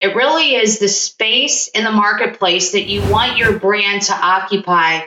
It really is the space in the marketplace that you want your brand to occupy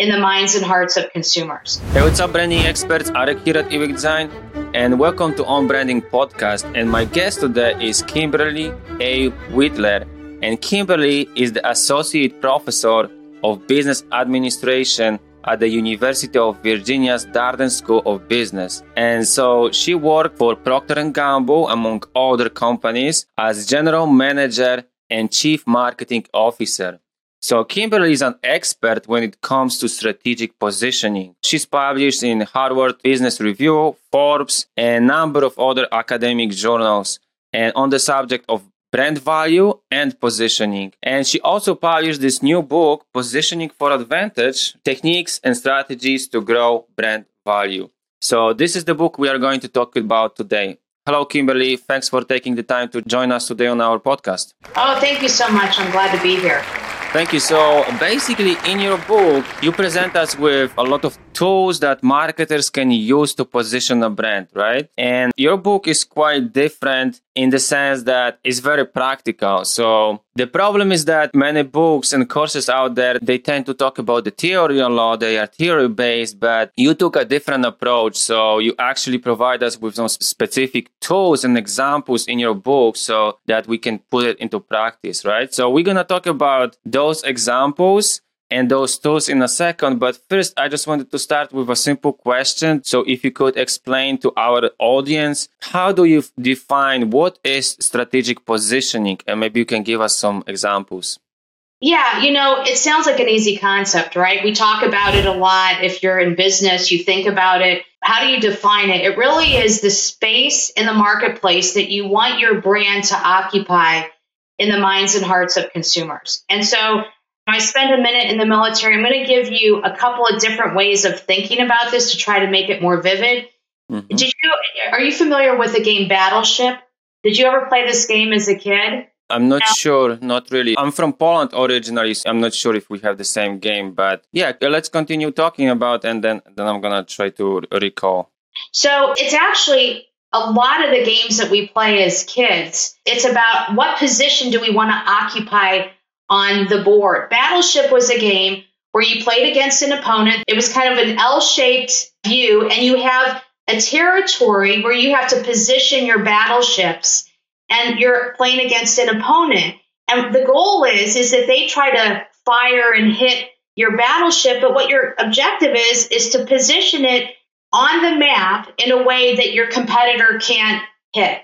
in the minds and hearts of consumers. Hey, what's up, branding experts? Arek here at Ebaq Design, and welcome to On Branding Podcast. And my guest today is Kimberly A. Whitler. And Kimberly is the Associate Professor of Business Administration at the University of Virginia's Darden School of Business. And so she worked for Procter & Gamble among other companies as general manager and chief marketing officer. So Kimberly is an expert when it comes to strategic positioning. She's published in Harvard Business Review, Forbes, and a number of other academic journals and on the subject of brand value and positioning. And she also published this new book, Positioning for Advantage Techniques and Strategies to Grow Brand Value. So, this is the book we are going to talk about today. Hello, Kimberly. Thanks for taking the time to join us today on our podcast. Oh, thank you so much. I'm glad to be here. Thank you. So basically, in your book, you present us with a lot of tools that marketers can use to position a brand, right? And your book is quite different in the sense that it's very practical. So the problem is that many books and courses out there, they tend to talk about the theory a lot. They are theory based, but you took a different approach. So you actually provide us with some specific tools and examples in your book so that we can put it into practice, right? So we're going to talk about those examples and those tools in a second. But first, I just wanted to start with a simple question. So if you could explain to our audience, how do you define what is strategic positioning? And maybe you can give us some examples. Yeah, you know, it sounds like an easy concept, right? We talk about it a lot. If you're in business, you think about it. How do you define it? It really is the space in the marketplace that you want your brand to occupy in the minds and hearts of consumers. And so I spend a minute in the military. I'm going to give you a couple of different ways of thinking about this to try to make it more vivid. Mm-hmm. Did you are you familiar with the game Battleship? Did you ever play this game as a kid? I'm not no. sure, not really. I'm from Poland originally, so I'm not sure if we have the same game, but yeah, let's continue talking about and then then I'm going to try to recall. So, it's actually a lot of the games that we play as kids. It's about what position do we want to occupy on the board. Battleship was a game where you played against an opponent. It was kind of an L shaped view, and you have a territory where you have to position your battleships and you're playing against an opponent. And the goal is, is that they try to fire and hit your battleship, but what your objective is, is to position it on the map in a way that your competitor can't hit.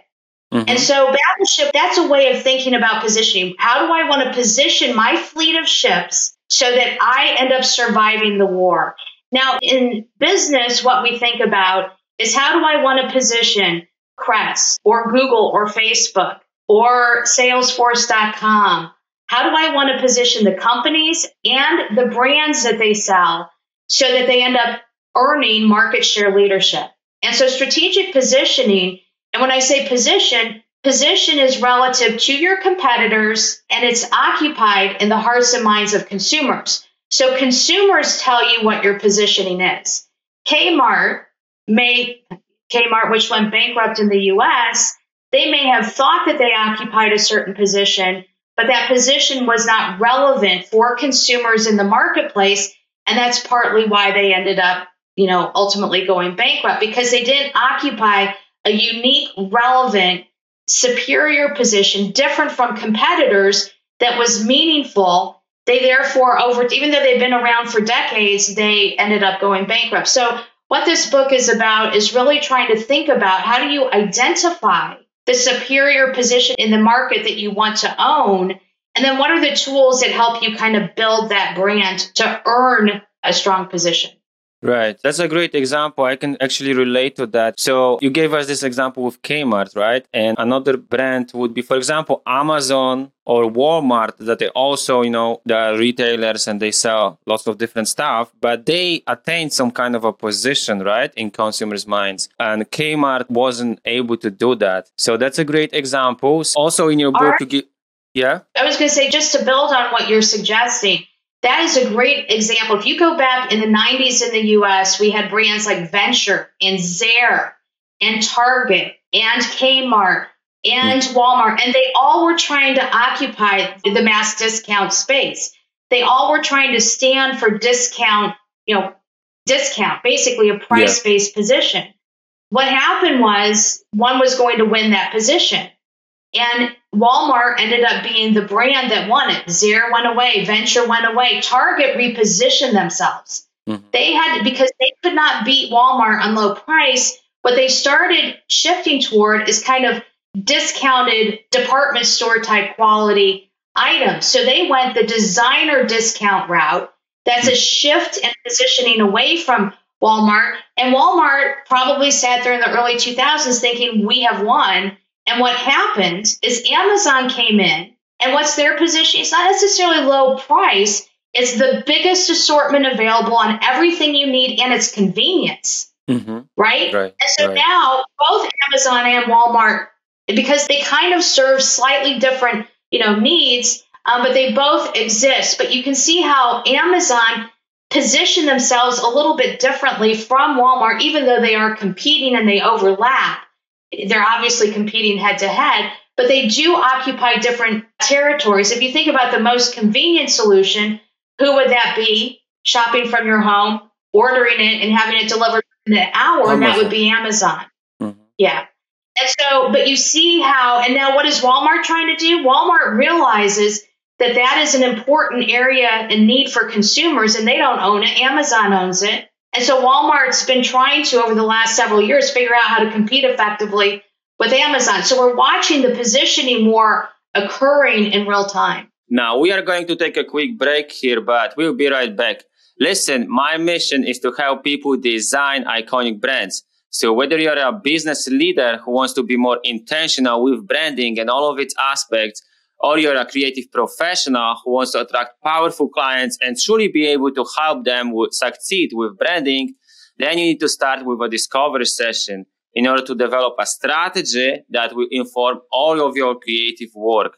Mm-hmm. And so battleship, that's a way of thinking about positioning. How do I want to position my fleet of ships so that I end up surviving the war? Now, in business, what we think about is how do I want to position Crest or Google or Facebook or Salesforce.com? How do I want to position the companies and the brands that they sell so that they end up earning market share leadership? And so strategic positioning and when I say position, position is relative to your competitors and it's occupied in the hearts and minds of consumers. So consumers tell you what your positioning is. Kmart may, Kmart, which went bankrupt in the US, they may have thought that they occupied a certain position, but that position was not relevant for consumers in the marketplace. And that's partly why they ended up, you know, ultimately going bankrupt because they didn't occupy a unique, relevant, superior position, different from competitors that was meaningful. They therefore, over even though they've been around for decades, they ended up going bankrupt. So, what this book is about is really trying to think about how do you identify the superior position in the market that you want to own, and then what are the tools that help you kind of build that brand to earn a strong position. Right. That's a great example. I can actually relate to that. So you gave us this example with Kmart, right? And another brand would be, for example, Amazon or Walmart that they also, you know, they are retailers and they sell lots of different stuff, but they attained some kind of a position, right, in consumers' minds. And Kmart wasn't able to do that. So that's a great example. Also in your book, right. to give, yeah? I was going to say, just to build on what you're suggesting, that is a great example. If you go back in the 90s in the US, we had brands like Venture and Zayre and Target and Kmart and mm. Walmart, and they all were trying to occupy the mass discount space. They all were trying to stand for discount, you know, discount, basically a price based yeah. position. What happened was one was going to win that position. And Walmart ended up being the brand that won it. Zayre went away, Venture went away, Target repositioned themselves. Mm-hmm. They had because they could not beat Walmart on low price. What they started shifting toward is kind of discounted department store type quality items. So they went the designer discount route. That's a shift in positioning away from Walmart. And Walmart probably sat there in the early 2000s thinking, we have won. And what happened is Amazon came in, and what's their position? It's not necessarily low price, it's the biggest assortment available on everything you need and its convenience. Mm-hmm. Right? right? And so right. now both Amazon and Walmart, because they kind of serve slightly different, you know, needs, um, but they both exist. But you can see how Amazon position themselves a little bit differently from Walmart, even though they are competing and they overlap. They're obviously competing head to head, but they do occupy different territories. If you think about the most convenient solution, who would that be? Shopping from your home, ordering it, and having it delivered in an hour, and that would be Amazon. Mm-hmm. Yeah. And so, but you see how, and now what is Walmart trying to do? Walmart realizes that that is an important area and need for consumers, and they don't own it. Amazon owns it. And so Walmart's been trying to, over the last several years, figure out how to compete effectively with Amazon. So we're watching the positioning more occurring in real time. Now we are going to take a quick break here, but we'll be right back. Listen, my mission is to help people design iconic brands. So whether you're a business leader who wants to be more intentional with branding and all of its aspects, or you're a creative professional who wants to attract powerful clients and truly be able to help them with, succeed with branding, then you need to start with a discovery session in order to develop a strategy that will inform all of your creative work.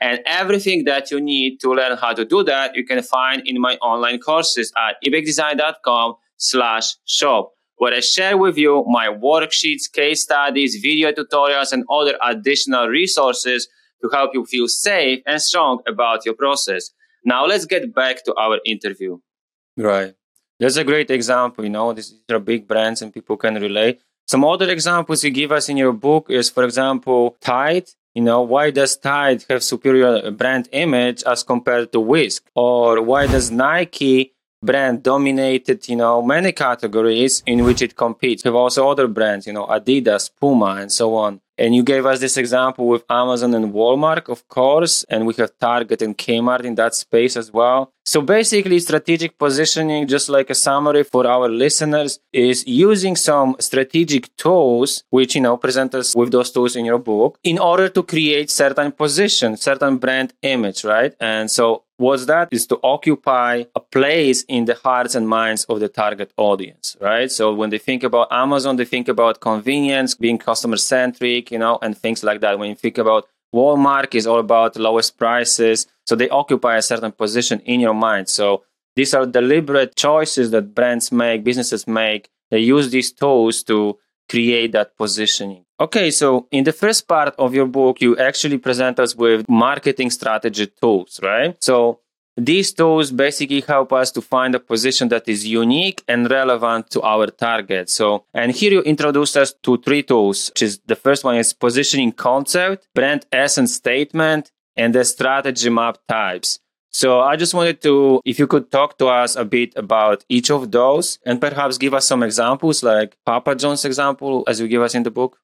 And everything that you need to learn how to do that, you can find in my online courses at ebaqdesign.com slash shop, where I share with you my worksheets, case studies, video tutorials, and other additional resources to help you feel safe and strong about your process. Now let's get back to our interview. Right. That's a great example. You know, these are big brands and people can relate. Some other examples you give us in your book is, for example, Tide. You know, why does Tide have superior brand image as compared to Wisk? Or why does Nike brand dominated, you know, many categories in which it competes. We have also other brands, you know, Adidas, Puma, and so on. And you gave us this example with Amazon and Walmart, of course, and we have Target and Kmart in that space as well. So basically, strategic positioning, just like a summary for our listeners, is using some strategic tools, which, you know, present us with those tools in your book in order to create certain position, certain brand image, right? And so what's that is to occupy a place in the hearts and minds of the target audience right? So when they think about amazon they think about convenience being customer centric you know and things like that. When you think about walmart is all about lowest prices. So they occupy a certain position in your mind. So these are deliberate choices that brands make businesses make. They use these tools to create that positioning Okay, so in the first part of your book, you actually present us with marketing strategy tools, right? So these tools basically help us to find a position that is unique and relevant to our target. So, and here you introduce us to three tools, which is the first one is positioning concept, brand essence statement, and the strategy map types. So I just wanted to, if you could talk to us a bit about each of those and perhaps give us some examples like Papa John's example as you give us in the book.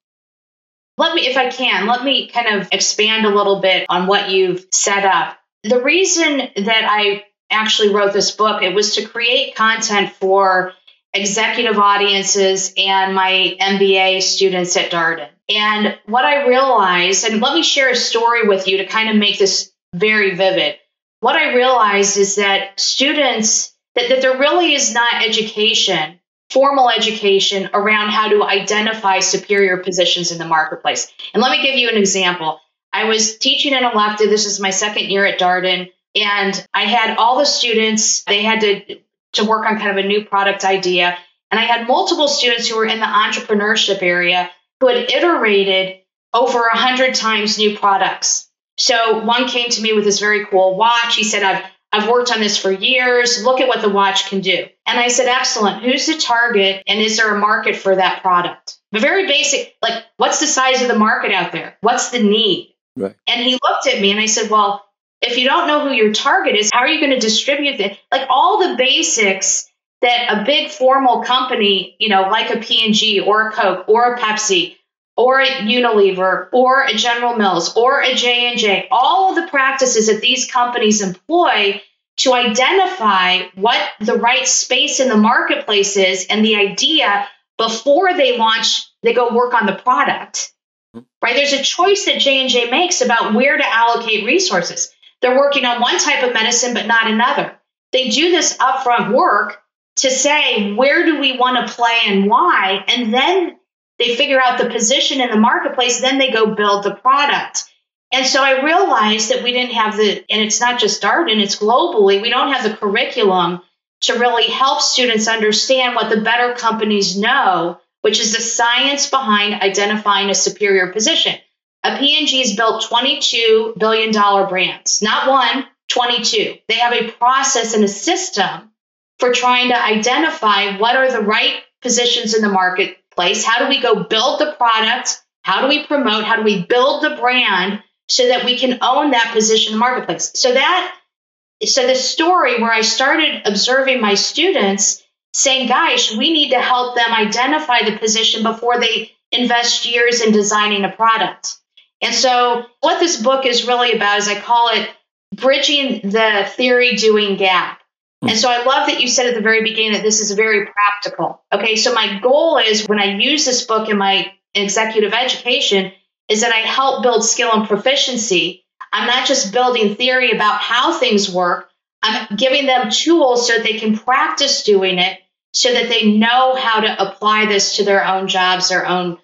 Let me, if I can, let me kind of expand a little bit on what you've set up. The reason that I actually wrote this book, it was to create content for executive audiences and my MBA students at Darden. And what I realized, and let me share a story with you to kind of make this very vivid. What I realized is that students, that, that there really is not education formal education around how to identify superior positions in the marketplace. And let me give you an example. I was teaching an elective. This is my second year at Darden. And I had all the students, they had to, to work on kind of a new product idea. And I had multiple students who were in the entrepreneurship area who had iterated over a hundred times new products. So one came to me with this very cool watch. He said, I've I've worked on this for years. Look at what the watch can do. And I said, excellent. Who's the target and is there a market for that product? The very basic, like what's the size of the market out there? What's the need? Right. And he looked at me and I said, well, if you don't know who your target is, how are you going to distribute it? Like all the basics that a big formal company, you know, like a P&G or a Coke or a Pepsi or a Unilever or a General Mills or a J&J, all of the practices that these companies employ to identify what the right space in the marketplace is and the idea before they launch, they go work on the product. Right? There's a choice that J&J makes about where to allocate resources. They're working on one type of medicine but not another. They do this upfront work to say where do we want to play and why and then they figure out the position in the marketplace, then they go build the product. And so I realized that we didn't have the, and it's not just Darden, it's globally, we don't have the curriculum to really help students understand what the better companies know, which is the science behind identifying a superior position. A P&G has built $22 billion brands, not one, 22. They have a process and a system for trying to identify what are the right positions in the marketplace. How do we go build the product? How do we promote? How do we build the brand so that we can own that position in the marketplace? So that so the story where I started observing my students saying, gosh, we need to help them identify the position before they invest years in designing a product. And so what this book is really about is I call it bridging the theory doing gap. Hmm. And so I love that you said at the very beginning that this is very practical. Okay, so my goal is when I use this book in my executive education is that I help build skill and proficiency. I'm not just building theory about how things work. I'm giving them tools so that they can practice doing it so that they know how to apply this to their own jobs, their own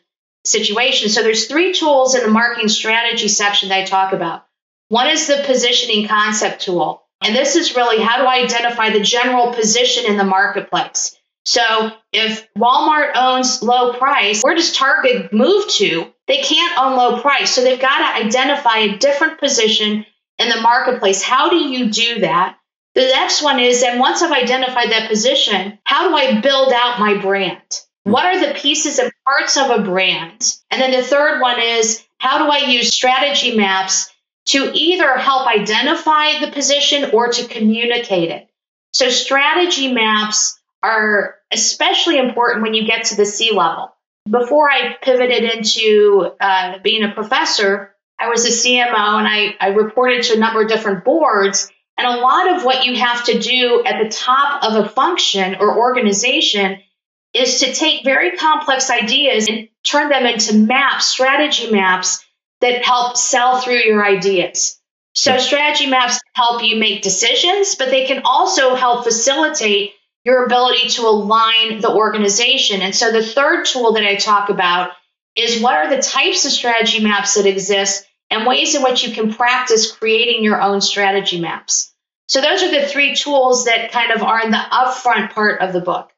situations. So there's three tools in the marketing strategy section that I talk about. One is the positioning concept tool. And this is really how do I identify the general position in the marketplace. So if Walmart owns low price, where does Target move to? They can't own low price. So they've got to identify a different position in the marketplace. How do you do that? The next one is, and once I've identified that position, how do I build out my brand? What are the pieces and parts of a brand? And then the third one is, how do I use strategy maps to either help identify the position or to communicate it. So strategy maps are especially important when you get to the C level. Before I pivoted into uh, being a professor, I was a CMO and I, I reported to a number of different boards. And a lot of what you have to do at the top of a function or organization is to take very complex ideas and turn them into maps, strategy maps that help sell through your ideas. So strategy maps help you make decisions, but they can also help facilitate your ability to align the organization. And so the third tool that I talk about is what are the types of strategy maps that exist and ways in which you can practice creating your own strategy maps. So those are the three tools that kind of are in the upfront part of the book.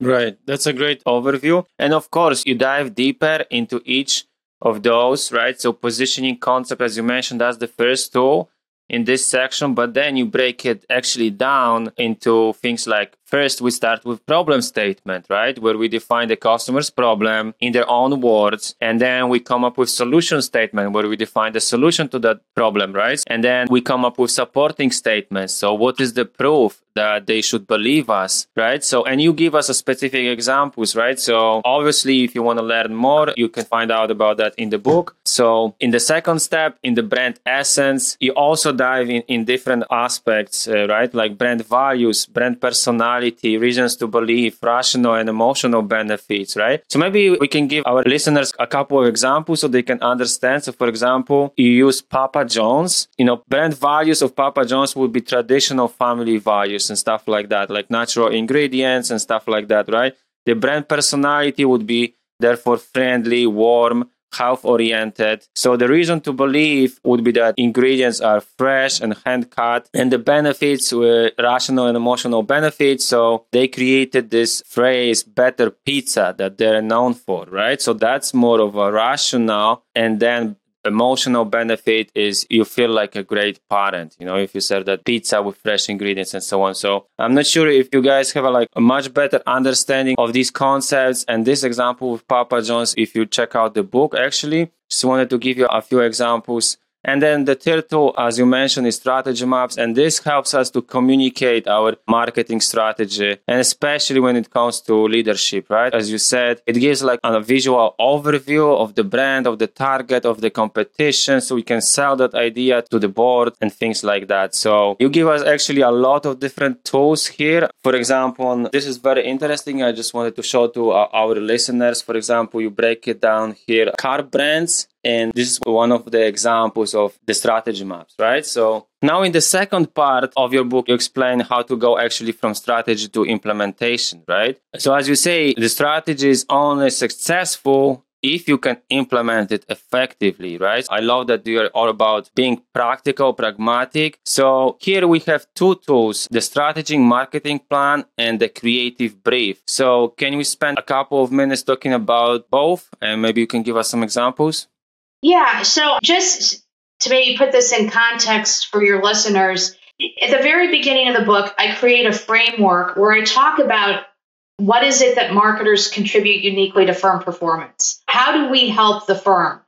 Right. That's a great overview. And of course, you dive deeper into each of those, right? So positioning concept, as you mentioned, that's the first tool in this section, but then you break it actually down into things like First, we start with problem statement, right? Where we define the customer's problem in their own words. And then we come up with solution statement where we define the solution to that problem, right? And then we come up with supporting statements. So what is the proof that they should believe us, right? So, and you give us a specific examples, right? So obviously, if you want to learn more, you can find out about that in the book. So in the second step, in the brand essence, you also dive in, in different aspects, uh, right? Like brand values, brand personality, rationality, reasons to believe, rational and emotional benefits, right? So maybe we can give our listeners a couple of examples so they can understand. So, for example, you use Papa John's, you know, brand values of Papa John's would be traditional family values and stuff like that, like natural ingredients and stuff like that, right? The brand personality would be therefore friendly, warm, health oriented. So the reason to believe would be that ingredients are fresh and hand cut and the benefits were rational and emotional benefits. So they created this phrase better pizza that they're known for, right? So that's more of a rational and then emotional benefit is you feel like a great parent you know if you serve that pizza with fresh ingredients and so on. So i'm not sure if you guys have a, like a much better understanding of these concepts and this example with papa john's if you check out the book. Actually just wanted to give you a few examples and then the third tool, as you mentioned, is strategy maps. And this helps us to communicate our marketing strategy. And especially when it comes to leadership, right? As you said, it gives like a visual overview of the brand, of the target, of the competition. So we can sell that idea to the board and things like that. So you give us actually a lot of different tools here. For example, this is very interesting. I just wanted to show to uh, our listeners. For example, you break it down here, car brands and this is one of the examples of the strategy maps, right? So now in the second part of your book, you explain how to go actually from strategy to implementation, right? So as you say, the strategy is only successful if you can implement it effectively, right? I love that you're all about being practical, pragmatic. So here we have two tools, the strategy marketing plan and the creative brief. So can we spend a couple of minutes talking about both? And maybe you can give us some examples? Yeah. So just to maybe put this in context for your listeners, at the very beginning of the book, I create a framework where I talk about what is it that marketers contribute uniquely to firm performance? How do we help the firm?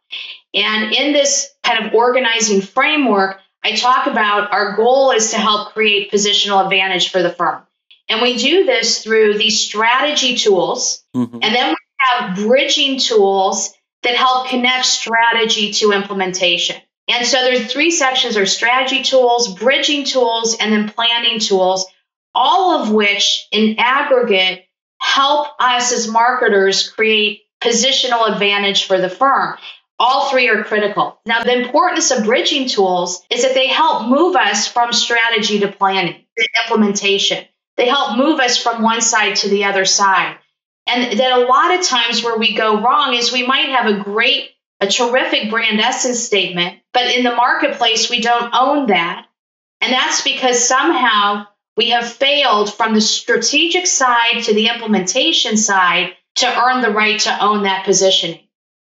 And in this kind of organizing framework, I talk about our goal is to help create positional advantage for the firm. And we do this through these strategy tools. Mm-hmm. And then we have bridging tools that help connect strategy to implementation. And so there's three sections are strategy tools, bridging tools, and then planning tools, all of which in aggregate help us as marketers create positional advantage for the firm. All three are critical. Now, the importance of bridging tools is that they help move us from strategy to planning, to implementation. They help move us from one side to the other side. And that a lot of times where we go wrong is we might have a great, a terrific brand essence statement, but in the marketplace, we don't own that. And that's because somehow we have failed from the strategic side to the implementation side to earn the right to own that positioning.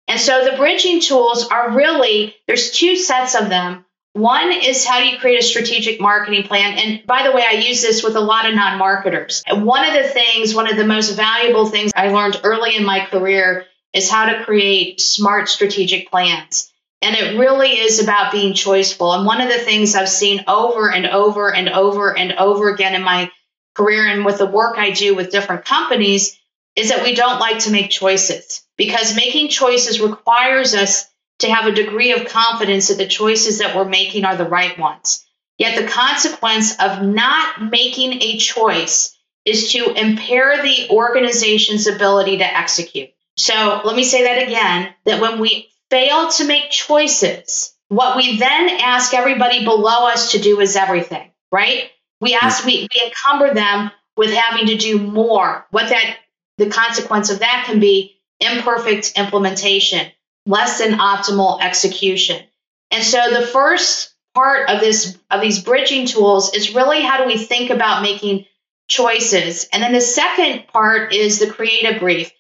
And so the bridging tools are really, there's two sets of them. One is how do you create a strategic marketing plan? And by the way, I use this with a lot of non marketers. One of the things, one of the most valuable things I learned early in my career is how to create smart strategic plans. And it really is about being choiceful. And one of the things I've seen over and over and over and over again in my career and with the work I do with different companies is that we don't like to make choices because making choices requires us to have a degree of confidence that the choices that we're making are the right ones. Yet the consequence of not making a choice is to impair the organization's ability to execute. So let me say that again that when we fail to make choices, what we then ask everybody below us to do is everything, right? We ask, we, we encumber them with having to do more. What that, the consequence of that can be imperfect implementation, less than optimal execution. And so the first part of this of these bridging tools is really how do we think about making choices. And then the second part is the creative brief.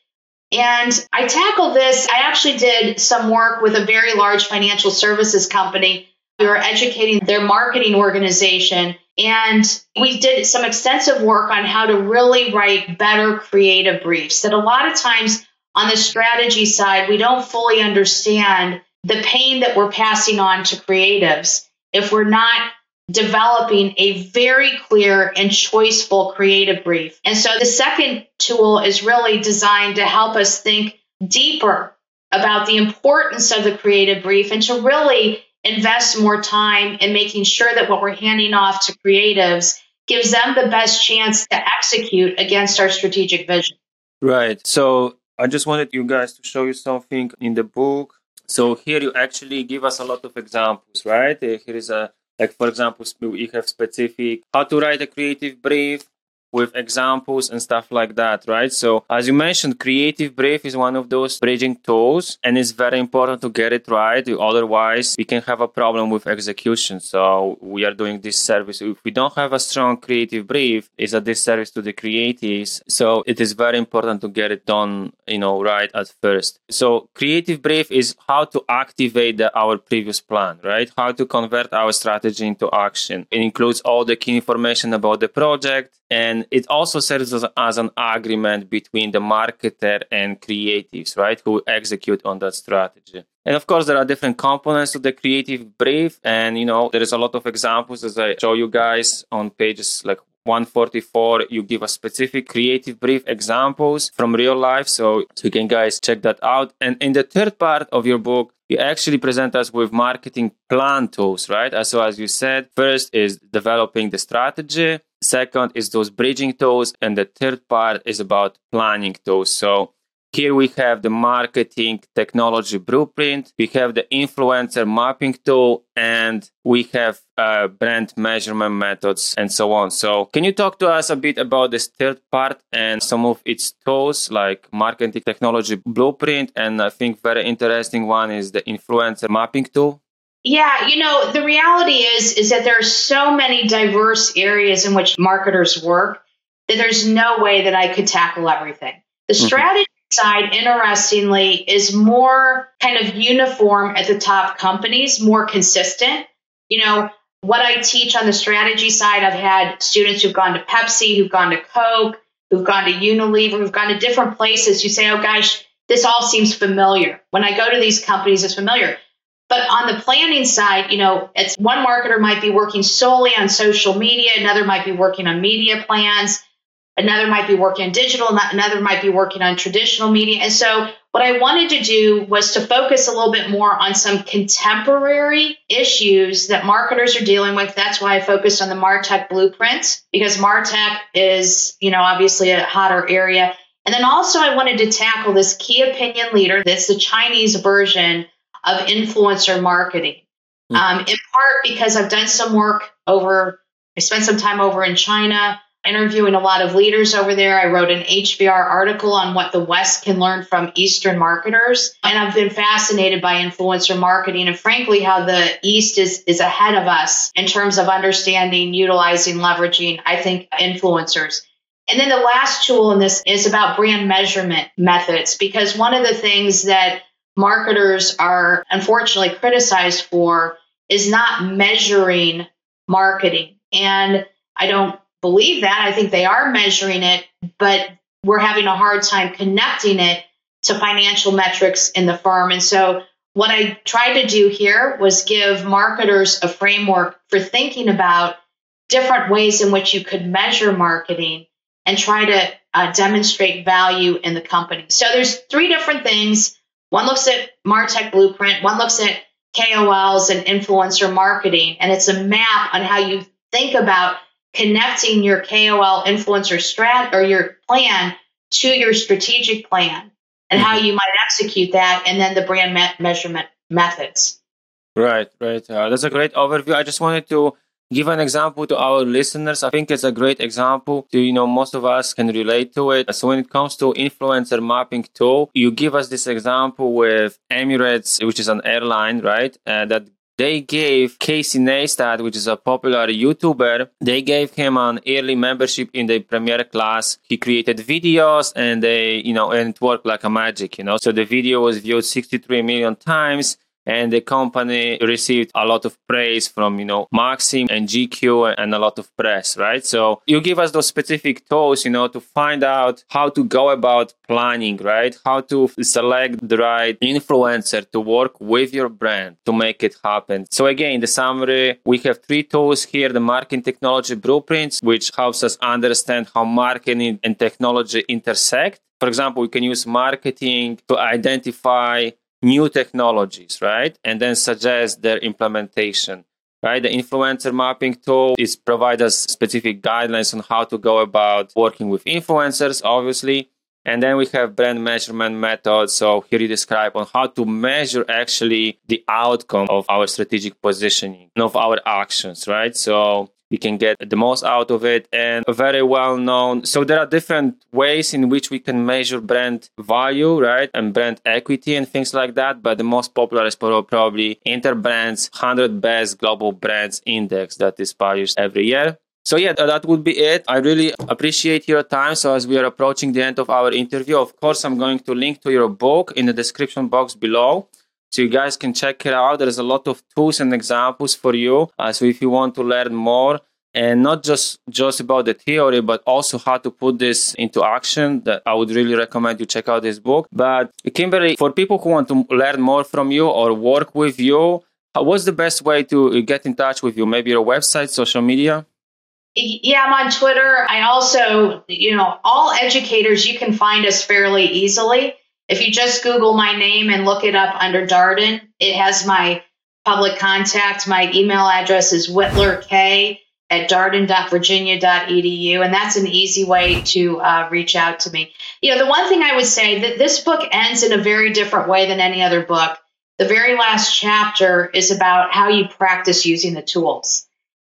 And I tackled this. I actually did some work with a very large financial services company. We were educating their marketing organization and we did some extensive work on how to really write better creative briefs that a lot of times on the strategy side, we don't fully understand the pain that we're passing on to creatives if we're not developing a very clear and choiceful creative brief. And so the second tool is really designed to help us think deeper about the importance of the creative brief and to really invest more time in making sure that what we're handing off to creatives gives them the best chance to execute against our strategic vision. Right. So I just wanted you guys to show you something in the book. So here you actually give us a lot of examples, right? Uh, here is a like for example, we have specific how to write a creative brief, with examples and stuff like that, right? So, as you mentioned, creative brief is one of those bridging tools, and it's very important to get it right. Otherwise, we can have a problem with execution. So, we are doing this service. If we don't have a strong creative brief, it's a disservice to the creatives. So, it is very important to get it done, you know, right at first. So, creative brief is how to activate the, our previous plan, right? How to convert our strategy into action. It includes all the key information about the project, and it also serves as, as, an agreement between the marketer and creatives, right, who execute on that strategy. And of course, there are different components to the creative brief. And, you know, there is a lot of examples as I show you guys on pages like 144 you give a specific creative brief examples from real life so, so you can guys check that out and in the third part of your book you actually present us with marketing plan tools right so as you said first is developing the strategy second is those bridging tools and the third part is about planning tools so here we have the marketing technology blueprint, we have the influencer mapping tool, and we have uh, brand measurement methods and so on. So, can you talk to us a bit about this third part and some of its tools like marketing technology blueprint? And I think very interesting one is the influencer mapping tool. Yeah, you know, the reality is is that there are so many diverse areas in which marketers work that there's no way that I could tackle everything. The mm-hmm. strategy side, interestingly, is more kind of uniform at the top companies, more consistent. You know, what I teach on the strategy side, I've had students who've gone to Pepsi, who've gone to Coke, who've gone to Unilever, who've gone to different places. You say, oh gosh, this all seems familiar. When I go to these companies, it's familiar. But on the planning side, you know, it's one marketer might be working solely on social media, another might be working on media plans Another might be working on digital, another might be working on traditional media. And so, what I wanted to do was to focus a little bit more on some contemporary issues that marketers are dealing with. That's why I focused on the Martech blueprints because Martech is, you know, obviously a hotter area. And then also, I wanted to tackle this key opinion leader that's the Chinese version of influencer marketing. Mm-hmm. Um, in part because I've done some work over, I spent some time over in China interviewing a lot of leaders over there. I wrote an HBR article on what the West can learn from Eastern marketers. And I've been fascinated by influencer marketing and frankly how the East is, is ahead of us in terms of understanding, utilizing, leveraging, I think, influencers. And then the last tool in this is about brand measurement methods because one of the things that marketers are unfortunately criticized for is not measuring marketing. And I don't believe that. I think they are measuring it, but we're having a hard time connecting it to financial metrics in the firm. And so, what I tried to do here was give marketers a framework for thinking about different ways in which you could measure marketing and try to uh, demonstrate value in the company. So, there's three different things. One looks at Martech Blueprint, one looks at KOLs and influencer marketing, and it's a map on how you think about connecting your KOL influencer strat or your plan to your strategic plan and mm-hmm. how you might execute that, and then the brand me- measurement methods. Right, right. Uh, that's a great overview. I just wanted to give an example to our listeners. I think it's a great example to, you know, most of us can relate to it. So when it comes to influencer mapping tool, you give us this example with Emirates, which is an airline, right? Uh, that they gave Casey Neistat, which is a popular YouTuber, they gave him an early membership in the premier class. He created videos and they, you know, and it worked like a magic, you know. So the video was viewed 63 million times and the company received a lot of praise from you know maxim and gq and a lot of press right? So you give us those specific tools you know to find out how to go about planning right? How to select the right influencer to work with your brand to make it happen. So again the summary we have three tools here the marketing technology blueprints which helps us understand how marketing and technology intersect. For example, we can use marketing to identify new technologies, right? And then suggest their implementation. Right, the influencer mapping tool is provide us specific guidelines on how to go about working with influencers, obviously, and then we have brand measurement methods. So here you describe on how to measure actually the outcome of our strategic positioning and of our actions, right? So we can get the most out of it and very well known. So there are different ways in which we can measure brand value, right? And brand equity and things like that. But the most popular is probably Interbrand's 100 best global brands index that is published every year. So yeah, that would be it. I really appreciate your time. So as we are approaching the end of our interview, of course, I'm going to link to your book in the description box below. So you guys can check it out. There's a lot of tools and examples for you. Uh, so if you want to learn more and not just just about the theory, but also how to put this into action, that I would really recommend you check out this book. But Kimberly, for people who want to learn more from you or work with you, what's the best way to get in touch with you? Maybe your website, social media? Yeah, I'm on Twitter. I also, you know, all educators, you can find us fairly easily. If you just Google my name and look it up under Darden, it has my public contact. My email address is whitlerk at darden.virginia.edu. And that's an easy way to uh, reach out to me. You know, the one thing I would say that this book ends in a very different way than any other book. The very last chapter is about how you practice using the tools.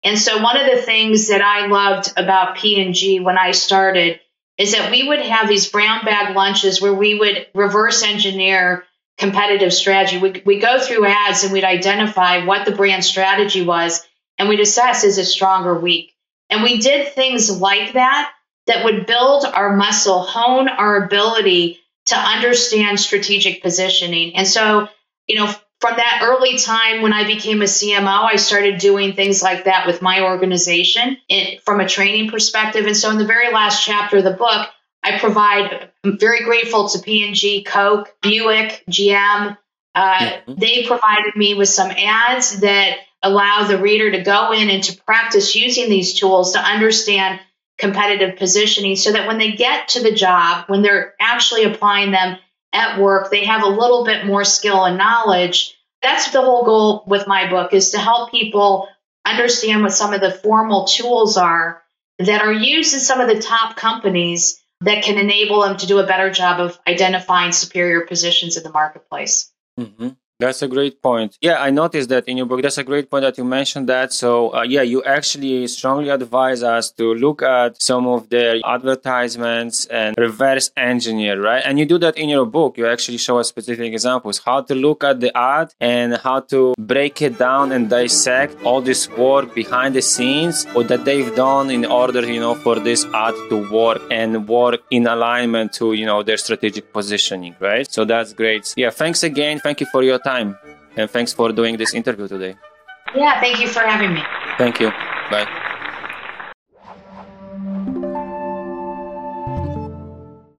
And so one of the things that I loved about P&G when I started is that we would have these brown bag lunches where we would reverse engineer competitive strategy. We we go through ads and we'd identify what the brand strategy was and we'd assess is it strong or weak. And we did things like that that would build our muscle, hone our ability to understand strategic positioning. And so, you know, from that early time when I became a CMO, I started doing things like that with my organization in, from a training perspective. And so in the very last chapter of the book, I provide, I'm very grateful to P&G, Coke, Buick, GM. Uh, mm-hmm. They provided me with some ads that allow the reader to go in and to practice using these tools to understand competitive positioning so that when they get to the job, when they're actually applying them, at work, they have a little bit more skill and knowledge. That's the whole goal with my book is to help people understand what some of the formal tools are that are used in some of the top companies that can enable them to do a better job of identifying superior positions in the marketplace. Mm-hmm. That's a great point. Yeah, I noticed that in your book. That's a great point that you mentioned that. So, uh, yeah, you actually strongly advise us to look at some of their advertisements and reverse engineer, right? And you do that in your book. You actually show us specific examples how to look at the ad and how to break it down and dissect all this work behind the scenes or that they've done in order, you know, for this ad to work and work in alignment to, you know, their strategic positioning, right? So that's great. Yeah, thanks again. Thank you for your time time. And thanks for doing this interview today. Yeah, thank you for having me. Thank you. Bye.